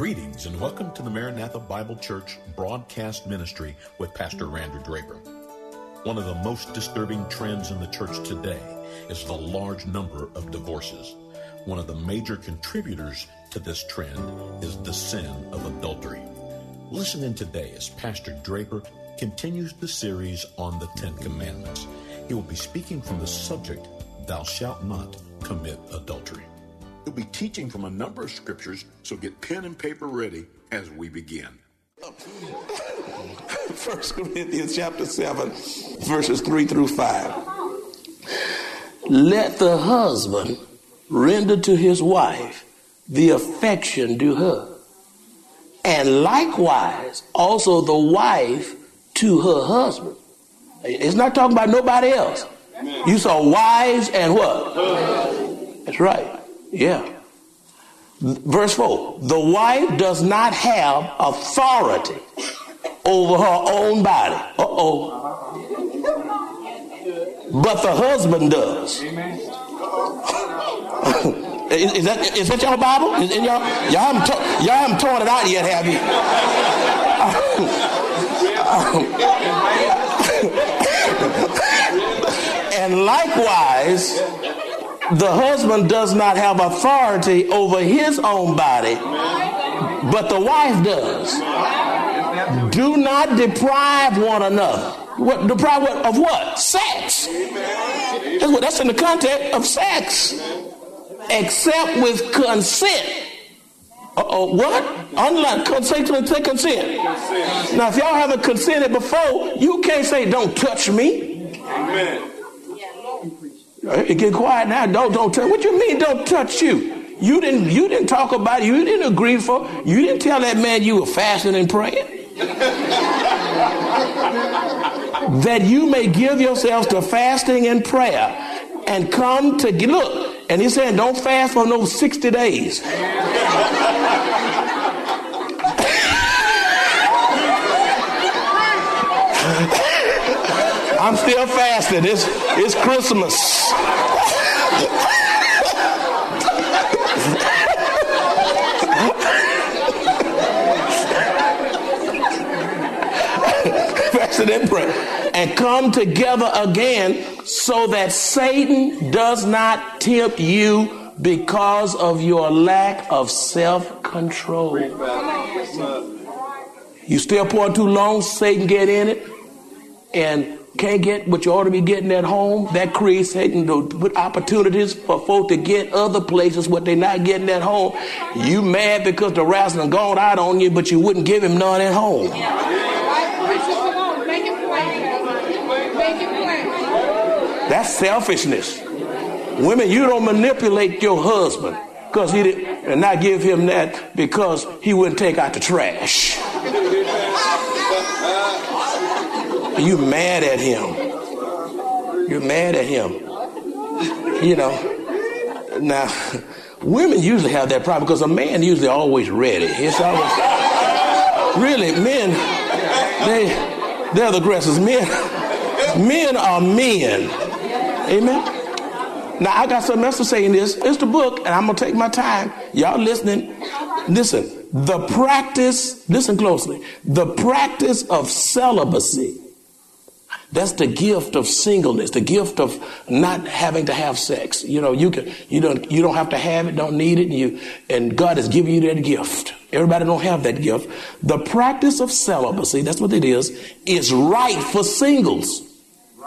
Greetings and welcome to the Maranatha Bible Church broadcast ministry with Pastor Randy Draper. One of the most disturbing trends in the church today is the large number of divorces. One of the major contributors to this trend is the sin of adultery. Listen in today as Pastor Draper continues the series on the Ten Commandments. He will be speaking from the subject, Thou shalt not commit adultery. He'll be teaching from a number of scriptures, so get pen and paper ready as we begin. First Corinthians chapter 7, verses 3 through 5. Let the husband render to his wife the affection due her, and likewise also the wife to her husband. It's not talking about nobody else. You saw wives and what? That's right. Yeah. Verse 4 The wife does not have authority over her own body. Uh oh. But the husband does. is, is, that, is that y'all Bible? Is, y'all, y'all, haven't to, y'all haven't torn it out yet, have you? and likewise, the husband does not have authority over his own body, but the wife does. Do not deprive one another. What deprive what, of what? Sex. That's, what, that's in the context of sex. Except with consent. Uh-oh, what? Unlike consent, say consent. Now, if y'all haven't consented before, you can't say, don't touch me. Amen. It get quiet now. Don't don't touch. What you mean? Don't touch you? You didn't you didn't talk about it. You didn't agree for. You didn't tell that man you were fasting and praying. that you may give yourselves to fasting and prayer and come to look. And he's saying, don't fast for no 60 days. I'm still fasting. It's, it's Christmas. fasting and pray. And come together again so that Satan does not tempt you because of your lack of self control. You still pour too long, Satan get in it and can't get what you ought to be getting at home, that creates put opportunities for folk to get other places what they're not getting at home. You mad because the wrestling gone out on you, but you wouldn't give him none at home. That's selfishness. Women, you don't manipulate your husband because he did, and not give him that because he wouldn't take out the trash. You mad at him. You're mad at him. You know. Now, women usually have that problem because a man usually always ready. It's always really men. They they're the aggressors. Men men are men. Amen. Now I got something else to say in this. It's the book, and I'm gonna take my time. Y'all listening? Listen. The practice. Listen closely. The practice of celibacy that's the gift of singleness, the gift of not having to have sex. You know, you can, you don't, you don't have to have it, don't need it, and you, and God has given you that gift. Everybody don't have that gift. The practice of celibacy, that's what it is, is right for singles.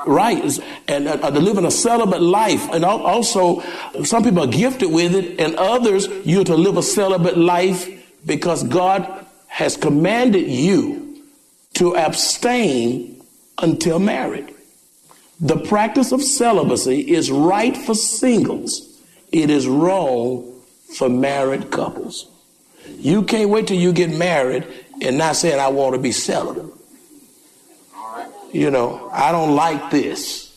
Right, and uh, in a celibate life, and also some people are gifted with it, and others you're to live a celibate life because God has commanded you to abstain until married. The practice of celibacy is right for singles. It is wrong for married couples. You can't wait till you get married and not saying, I want to be celibate. You know, I don't like this.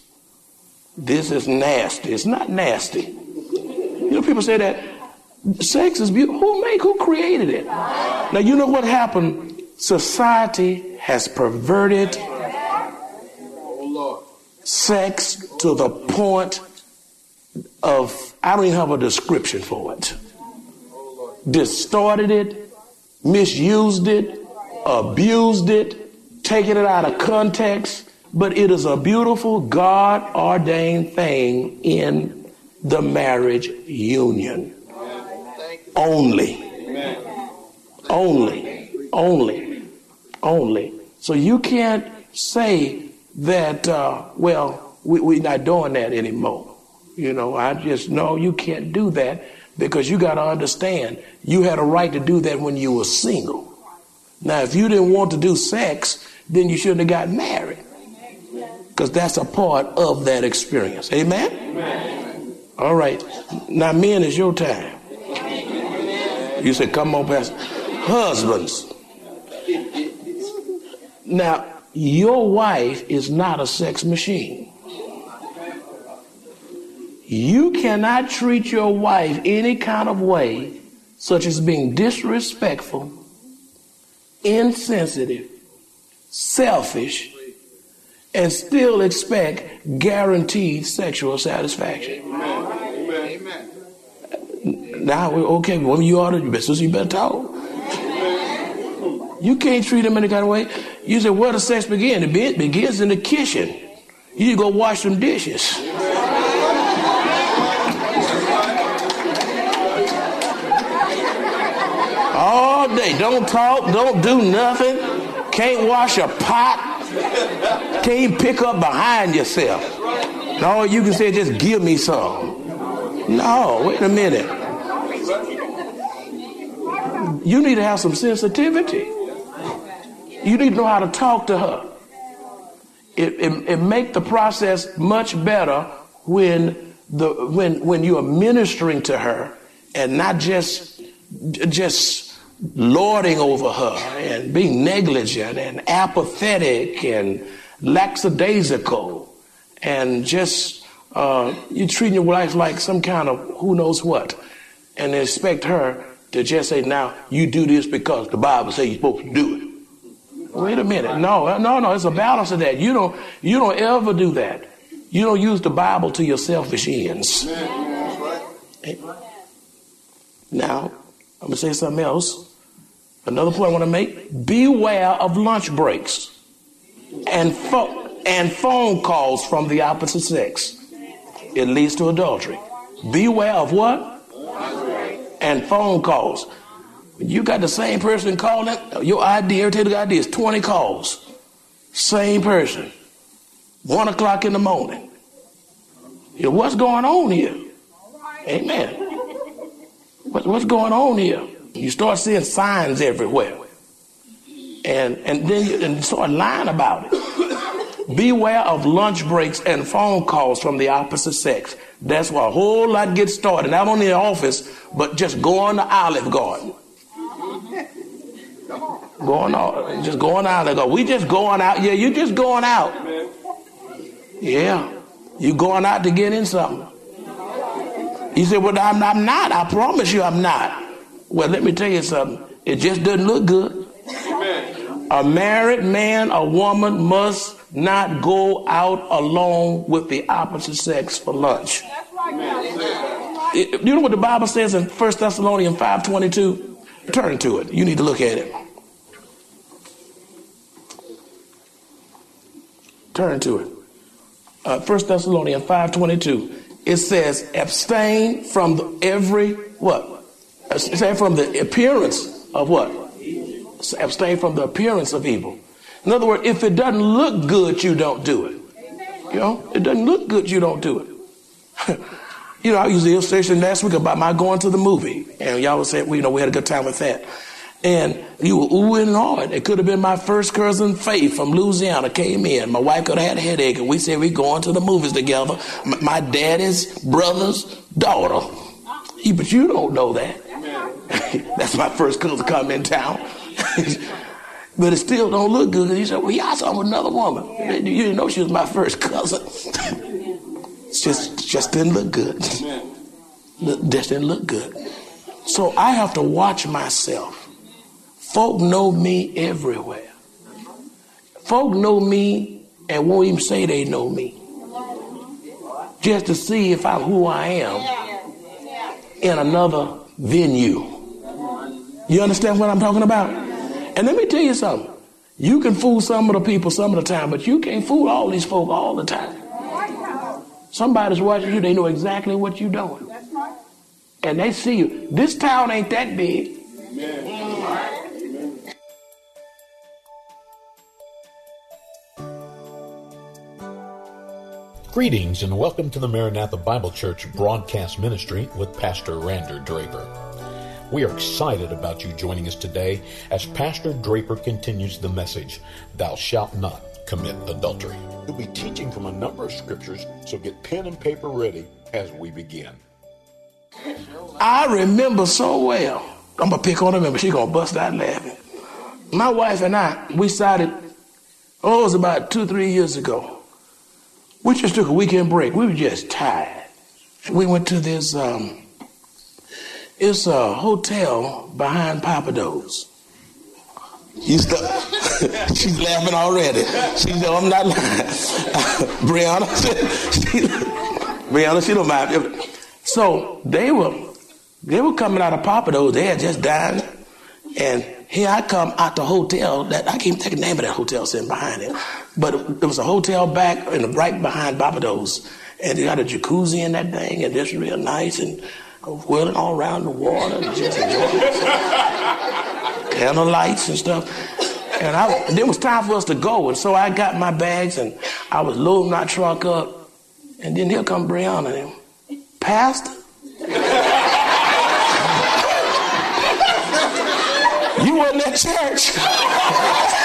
This is nasty. It's not nasty. You know, people say that sex is beautiful. Who made, who created it? Now, you know what happened? Society has perverted sex to the point of, I don't even have a description for it. Distorted it, misused it, abused it, taken it out of context, but it is a beautiful God ordained thing in the marriage union. Only. Only. Only. Only. So you can't say that, uh, well, we, we're not doing that anymore. You know, I just know you can't do that because you got to understand you had a right to do that when you were single. Now, if you didn't want to do sex, then you shouldn't have gotten married because that's a part of that experience. Amen? Amen? All right. Now, men, it's your time. You said, come on, Pastor. Husbands. Now, your wife is not a sex machine. You cannot treat your wife any kind of way, such as being disrespectful, insensitive, selfish, and still expect guaranteed sexual satisfaction. Amen. Now, okay, woman, you ought to, better, you better talk. You can't treat them any kind of way. You say, where does sex begin? It begins in the kitchen. You go wash some dishes. All day. Don't talk. Don't do nothing. Can't wash a pot. Can't pick up behind yourself. No, you can say, just give me some. No, wait a minute. You need to have some sensitivity. You need to know how to talk to her. It, it, it make the process much better when the when when you are ministering to her and not just just lording over her and being negligent and apathetic and lackadaisical and just uh, you treating your wife like some kind of who knows what and expect her to just say now you do this because the bible says you're supposed to do it Wait a minute. No, no, no. It's a balance of that. You don't, you don't ever do that. You don't use the Bible to your selfish ends. Now, I'm going to say something else. Another point I want to make. Beware of lunch breaks and, fo- and phone calls from the opposite sex. It leads to adultery. Beware of what? And phone calls. You got the same person calling, your ID, every time ID is 20 calls. Same person. One o'clock in the morning. You know, what's going on here? Amen. What, what's going on here? You start seeing signs everywhere. And, and then you and start lying about it. Beware of lunch breaks and phone calls from the opposite sex. That's why a whole lot gets started, not only in the office, but just go on the Olive Garden Going out, uh, just going out. They go, we just going out. Yeah, you just going out. Yeah, you going out to get in something. He said, well, I'm, I'm not. I promise you I'm not. Well, let me tell you something. It just doesn't look good. A married man, a woman must not go out alone with the opposite sex for lunch. It, you know what the Bible says in 1 Thessalonians 5.22? Turn to it. You need to look at it. Turn to it. Uh, 1 Thessalonians 5.22. It says, abstain from the, every, what? Abstain from the appearance of what? Abstain from the appearance of evil. In other words, if it doesn't look good, you don't do it. You know, it doesn't look good, you don't do it. you know, I used the illustration last week about my going to the movie. And y'all would say, well, you know, we had a good time with that. And you were oohing and awing. It could have been my first cousin Faith from Louisiana came in. My wife could have had a headache, and we said we going to the movies together. My daddy's brother's daughter. Uh-huh. He, But you don't know that. That's my first cousin come in town. but it still don't look good. He said, well, yeah, I saw another woman. You didn't know she was my first cousin. it just, just didn't look good. Just didn't look good. So I have to watch myself. Folk know me everywhere. Folk know me and won't even say they know me. Just to see if I'm who I am in another venue. You understand what I'm talking about? And let me tell you something. You can fool some of the people some of the time, but you can't fool all these folk all the time. Somebody's watching you, they know exactly what you're doing. And they see you. This town ain't that big. Greetings and welcome to the Maranatha Bible Church broadcast ministry with Pastor Randy Draper. We are excited about you joining us today as Pastor Draper continues the message, Thou shalt not commit adultery. He'll be teaching from a number of scriptures, so get pen and paper ready as we begin. I remember so well. I'm gonna pick on her, but she's gonna bust out laughing. My wife and I, we started, oh, it was about two, three years ago we just took a weekend break. We were just tired. We went to this, um, it's a hotel behind Pappadeaux. You. She's laughing already. She said, I'm not lying. Brianna, she, Brianna, she don't mind. So they were, they were coming out of Pappadeaux. They had just dined. And here I come out the hotel that I can't take the name of that hotel sitting behind it. But it was a hotel back and right behind Pappadeaux. And they got a jacuzzi in that thing, and it's real nice and whirling all around the water and just enjoying Candle lights and stuff. And, I, and it was time for us to go. And so I got my bags and I was loading my truck up. And then here come Brianna. Pastor? you wasn't at church.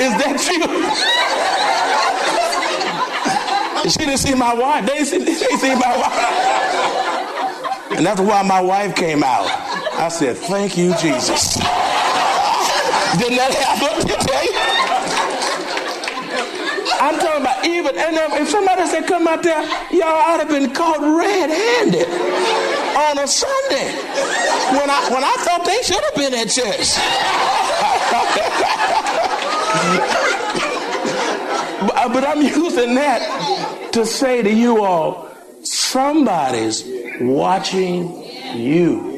Is that you? she didn't see my wife. They didn't see, they see my wife. And that's while, my wife came out. I said, Thank you, Jesus. Didn't that happen? I'm talking about even, and um, if somebody said come out there, y'all I'd have been caught red-handed on a Sunday when I when I thought they should have been at church. but, uh, but I'm using that to say to you all, somebody's watching you.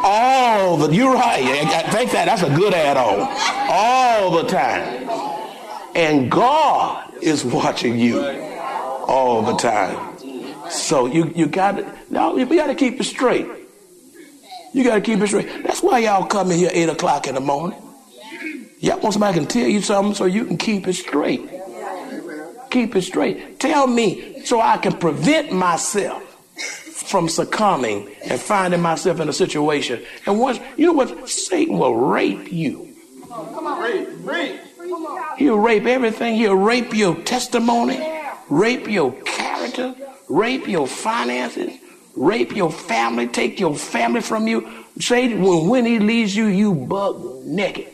All the, you're right. I think that that's a good add-on. All the time. And God is watching you all the time. So you, you got to, no, we got to keep it straight. You got to keep it straight. That's why y'all come in here 8 o'clock in the morning. Y'all want somebody can tell you something so you can keep it straight. Keep it straight. Tell me so I can prevent myself from succumbing and finding myself in a situation. And once, you know what? Satan will rape you. Come on, rape, rape. He'll rape everything. He'll rape your testimony, rape your character, rape your finances, rape your family, take your family from you. Satan, when, when he leaves you, you bug naked.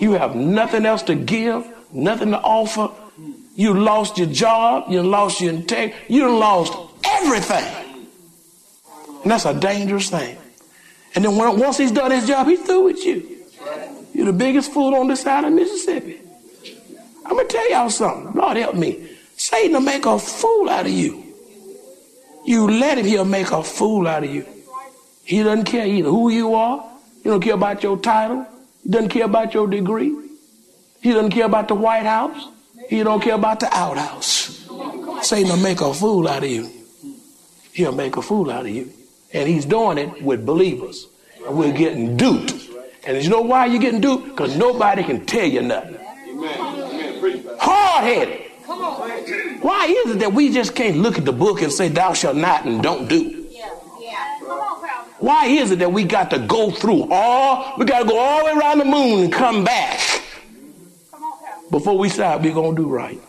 You have nothing else to give, nothing to offer. You lost your job, you lost your integrity, you lost everything. And that's a dangerous thing. And then once he's done his job, he's through with you. You're the biggest fool on this side of Mississippi. I'm gonna tell y'all something. Lord help me. Satan will make a fool out of you. You let him, he'll make a fool out of you. He doesn't care either who you are. He don't care about your title. He doesn't care about your degree. He doesn't care about the White House. He don't care about the outhouse. Satan will make a fool out of you. He'll make a fool out of you. And he's doing it with believers. And we're getting duped. And you know why you're getting duped? Because nobody can tell you nothing. Hard headed. Why is it that we just can't look at the book and say, Thou shalt not and don't do? Why is it that we got to go through all, we got to go all the way around the moon and come back before we start, we're going to do right?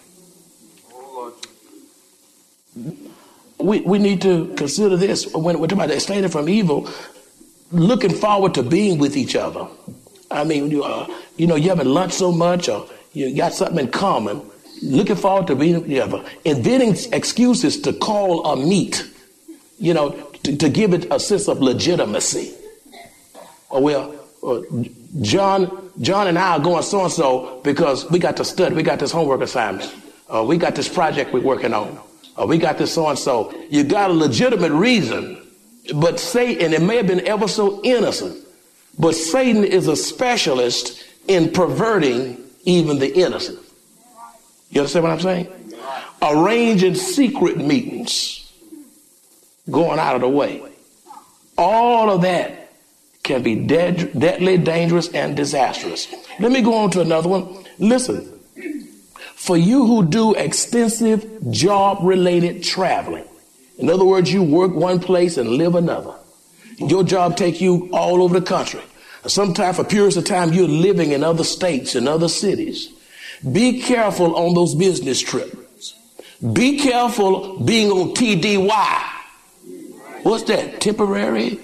We, we need to consider this when we're talking about abstaining from evil, looking forward to being with each other. I mean, you, uh, you know, you haven't lunch so much or you got something in common. Looking forward to being together. Inventing excuses to call a meet, you know, to, to give it a sense of legitimacy. Or well, uh, John, John and I are going so and so because we got to study. We got this homework assignment. Uh, we got this project we're working on. Uh, we got this so and so. You got a legitimate reason, but Satan, it may have been ever so innocent, but Satan is a specialist in perverting even the innocent. You understand what I'm saying? Arranging secret meetings, going out of the way. All of that can be dead, deadly, dangerous, and disastrous. Let me go on to another one. Listen, for you who do extensive job related traveling, in other words, you work one place and live another. Your job take you all over the country. Sometimes for periods of time, you're living in other states and other cities. Be careful on those business trips. Be careful being on TDY. What's that? Temporary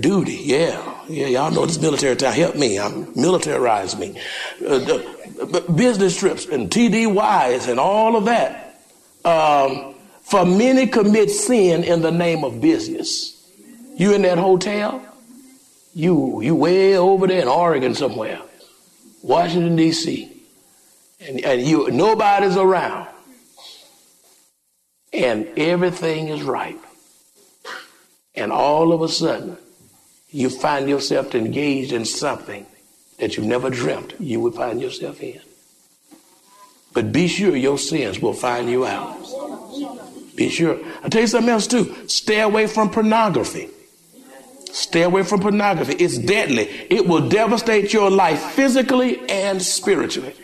duty. Yeah. Yeah, y'all know this military town. Help me. I'm militarize me. Uh, the, business trips and TDYs and all of that. Um, for many commit sin in the name of business. You in that hotel? You you way over there in Oregon somewhere, Washington D.C and, and you nobody's around and everything is right and all of a sudden you find yourself engaged in something that you never dreamt you would find yourself in but be sure your sins will find you out be sure i'll tell you something else too stay away from pornography Stay away from pornography. It's deadly. It will devastate your life physically and spiritually.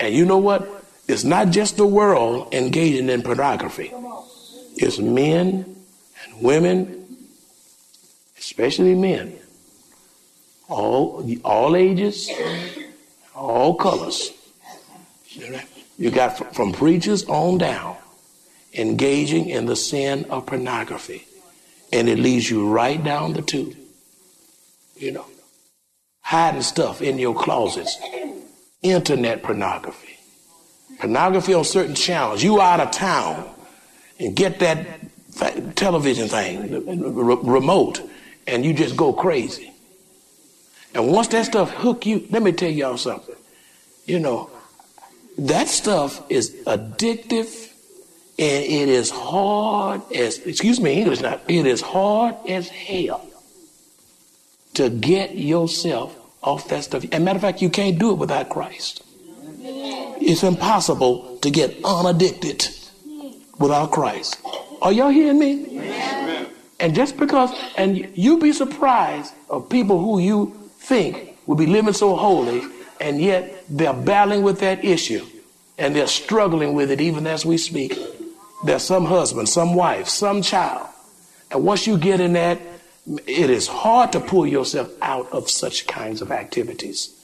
And you know what? It's not just the world engaging in pornography. It's men and women, especially men, all, all ages, all colors. You got from preachers on down engaging in the sin of pornography. And it leads you right down the tube. You know, hiding stuff in your closets internet pornography. Pornography on certain channels. You out of town and get that television thing, remote, and you just go crazy. And once that stuff hook you, let me tell y'all something. You know, that stuff is addictive and it is hard as, excuse me, English not, it is hard as hell to get yourself off that stuff. And matter of fact, you can't do it without Christ. It's impossible to get unaddicted without Christ. Are y'all hearing me? And just because, and you'd be surprised of people who you think will be living so holy, and yet they're battling with that issue, and they're struggling with it even as we speak. There's some husband, some wife, some child. And once you get in that it is hard to pull yourself out of such kinds of activities.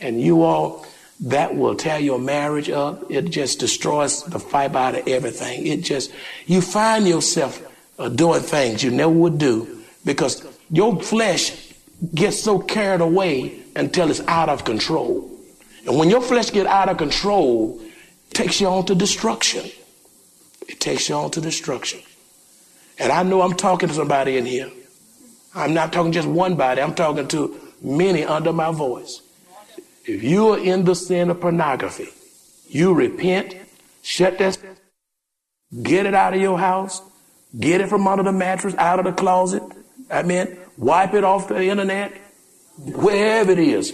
And you all, that will tear your marriage up. It just destroys the fiber out of everything. It just, you find yourself uh, doing things you never would do because your flesh gets so carried away until it's out of control. And when your flesh gets out of control, it takes you on to destruction. It takes you on to destruction. And I know I'm talking to somebody in here I'm not talking just one body, I'm talking to many under my voice. If you are in the sin of pornography, you repent, shut that, get it out of your house, get it from under the mattress, out of the closet. I mean, wipe it off the internet, wherever it is.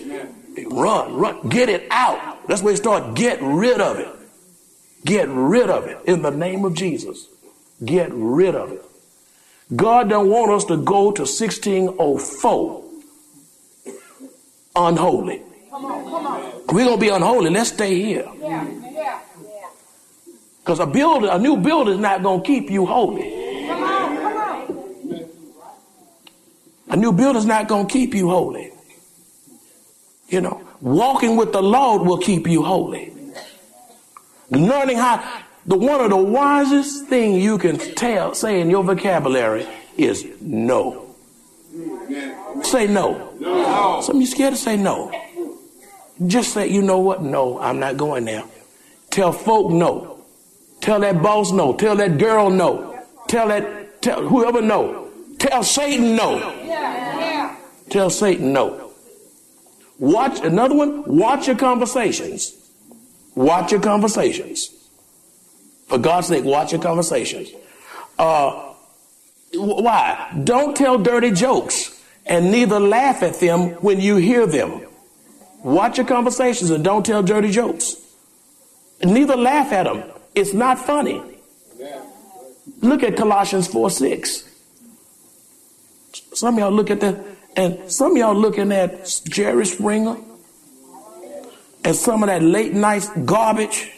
Run, run, get it out. That's where you start. Get rid of it. Get rid of it in the name of Jesus. Get rid of it. God don't want us to go to 1604 unholy. Come on, come on. We're going to be unholy. Let's stay here. Yeah, yeah, yeah. Because a builder, a new builder is not going to keep you holy. A new building's not going to keep you holy. You know, walking with the Lord will keep you holy. Learning how, the one of the wisest thing you can tell, say in your vocabulary is no. Say no. no. Some you scared to say no. Just say, you know what? No, I'm not going there. Tell folk no. Tell that boss no. Tell that girl no. Tell that, tell whoever no. Tell Satan no. Tell Satan no. Watch another one. Watch your conversations. Watch your conversations. For God's sake, watch your conversations. Uh, why? Don't tell dirty jokes and neither laugh at them when you hear them. Watch your conversations and don't tell dirty jokes. Neither laugh at them. It's not funny. Look at Colossians 4 6. Some of y'all look at that, and some of y'all looking at Jerry Springer and some of that late night garbage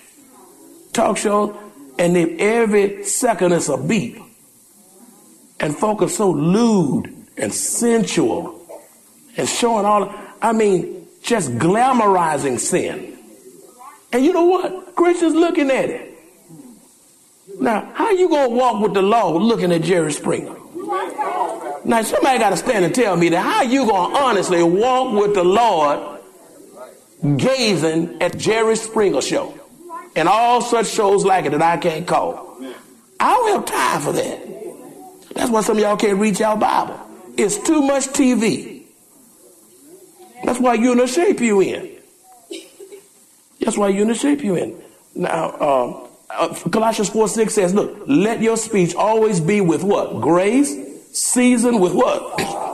talk show, and then every second it's a beep. And folk are so lewd and sensual and showing all, I mean, just glamorizing sin. And you know what? Christians looking at it. Now, how you gonna walk with the law looking at Jerry Springer? Now, somebody got to stand and tell me that how you gonna honestly walk with the Lord gazing at Jerry Springer show and all such shows like it that I can't call. I don't have time for that. That's why some of y'all can't read your Bible. It's too much TV. That's why you're in the shape you in. That's why you're in the shape you in. Now, um, uh, Colossians 4 6 says, Look, let your speech always be with what? Grace, seasoned with what?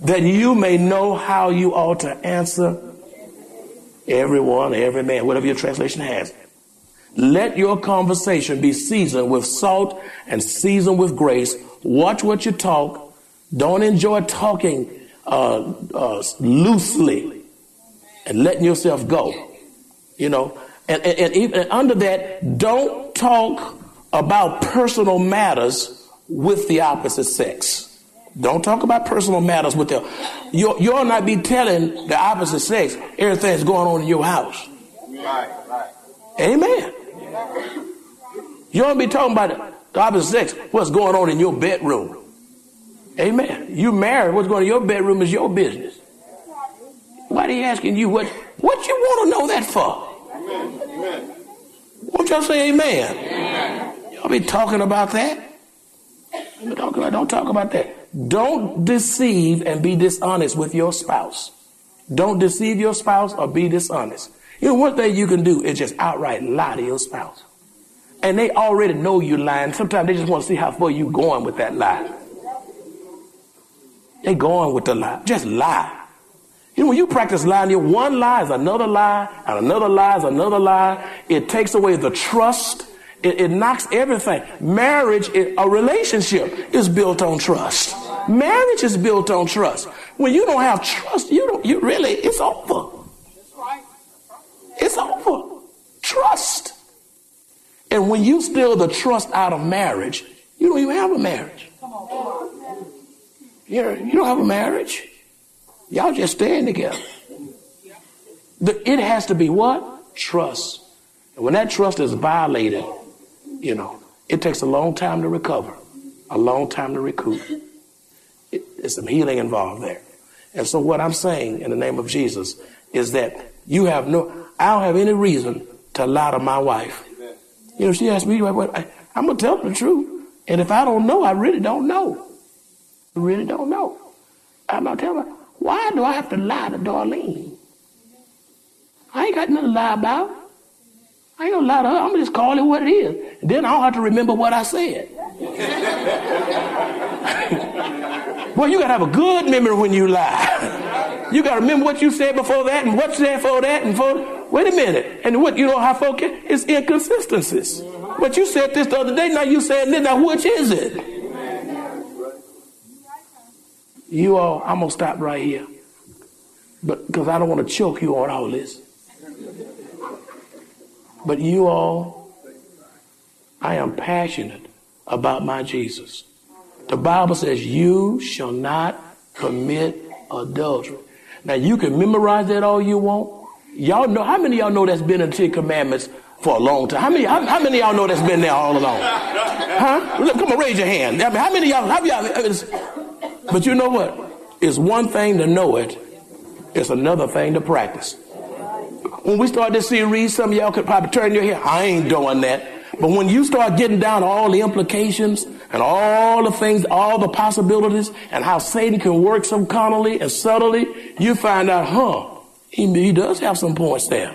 that you may know how you ought to answer everyone, every man, whatever your translation has. Let your conversation be seasoned with salt and seasoned with grace. Watch what you talk. Don't enjoy talking uh, uh, loosely and letting yourself go. You know, and, and, and, even, and under that, don't talk about personal matters with the opposite sex. Don't talk about personal matters with them. You'll, you'll not be telling the opposite sex everything's going on in your house. Right, right. Amen. You don't be talking about the opposite sex, what's going on in your bedroom. Amen. You married, what's going on in your bedroom is your business. Why are they asking you what what you want to know that for? Amen. Won't y'all say amen? amen? Y'all be talking about that? Don't, don't talk about that. Don't deceive and be dishonest with your spouse. Don't deceive your spouse or be dishonest. You know, one thing you can do is just outright lie to your spouse. And they already know you're lying. Sometimes they just want to see how far you're going with that lie. They going with the lie. Just lie. You know, when you practice lying, one lie is another lie, and another lie is another lie. It takes away the trust. It, it knocks everything. Marriage, it, a relationship is built on trust. Marriage is built on trust. When you don't have trust, you don't, you really, it's over. It's over. Trust. And when you steal the trust out of marriage, you don't even have a marriage. You're, you don't have a marriage. Y'all just staying together. The, it has to be what? Trust. And when that trust is violated, you know, it takes a long time to recover, a long time to recoup. It, there's some healing involved there. And so what I'm saying in the name of Jesus is that you have no, I don't have any reason to lie to my wife. You know, she asked me, I'm going to tell the truth. And if I don't know, I really don't know. I really don't know. I'm going to tell her, why do I have to lie to Darlene? I ain't got nothing to lie about. I ain't gonna lie to her. I'm gonna just call it what it is. Then I don't have to remember what I said. Well, you gotta have a good memory when you lie. You gotta remember what you said before that and what you said before that and for wait a minute. And what you know how folk it's inconsistencies. But you said this the other day, now you said this, now which is it? You all, I'm gonna stop right here. But because I don't want to choke you on all this. But you all, I am passionate about my Jesus. The Bible says, You shall not commit adultery. Now you can memorize that all you want. Y'all know how many y'all know that's been in the Ten Commandments for a long time? How many? How, how many y'all know that's been there all along? Huh? Come on, raise your hand. I mean, how many y'all? How y'all? But you know what? It's one thing to know it. It's another thing to practice. When we start this series, some of y'all could probably turn your head. I ain't doing that. But when you start getting down all the implications and all the things, all the possibilities, and how Satan can work so cunningly and subtly, you find out, huh, he, he does have some points there.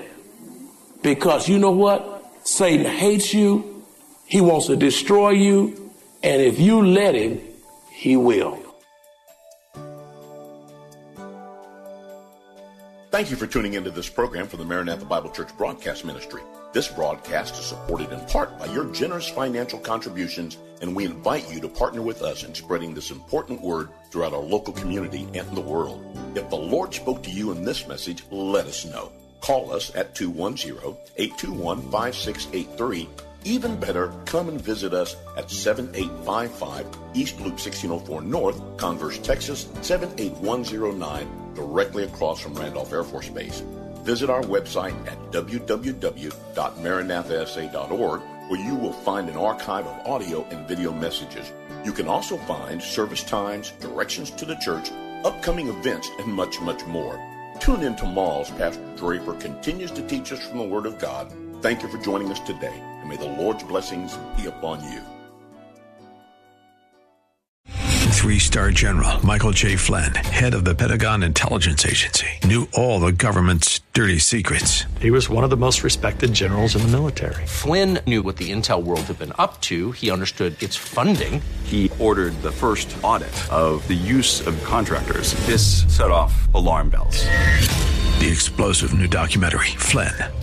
Because you know what? Satan hates you. He wants to destroy you. And if you let him, he will. Thank you for tuning into this program from the Maranatha Bible Church Broadcast Ministry. This broadcast is supported in part by your generous financial contributions, and we invite you to partner with us in spreading this important word throughout our local community and the world. If the Lord spoke to you in this message, let us know. Call us at 210-821-5683. Even better, come and visit us at 7855 East Loop 1604 North, Converse, Texas 78109, directly across from Randolph Air Force Base. Visit our website at www.maranathasa.org where you will find an archive of audio and video messages. You can also find service times, directions to the church, upcoming events, and much, much more. Tune in tomorrow as Pastor Draper continues to teach us from the Word of God. Thank you for joining us today, and may the Lord's blessings be upon you. Three star general Michael J. Flynn, head of the Pentagon Intelligence Agency, knew all the government's dirty secrets. He was one of the most respected generals in the military. Flynn knew what the intel world had been up to. He understood its funding. He ordered the first audit of the use of contractors. This set off alarm bells. The explosive new documentary, Flynn,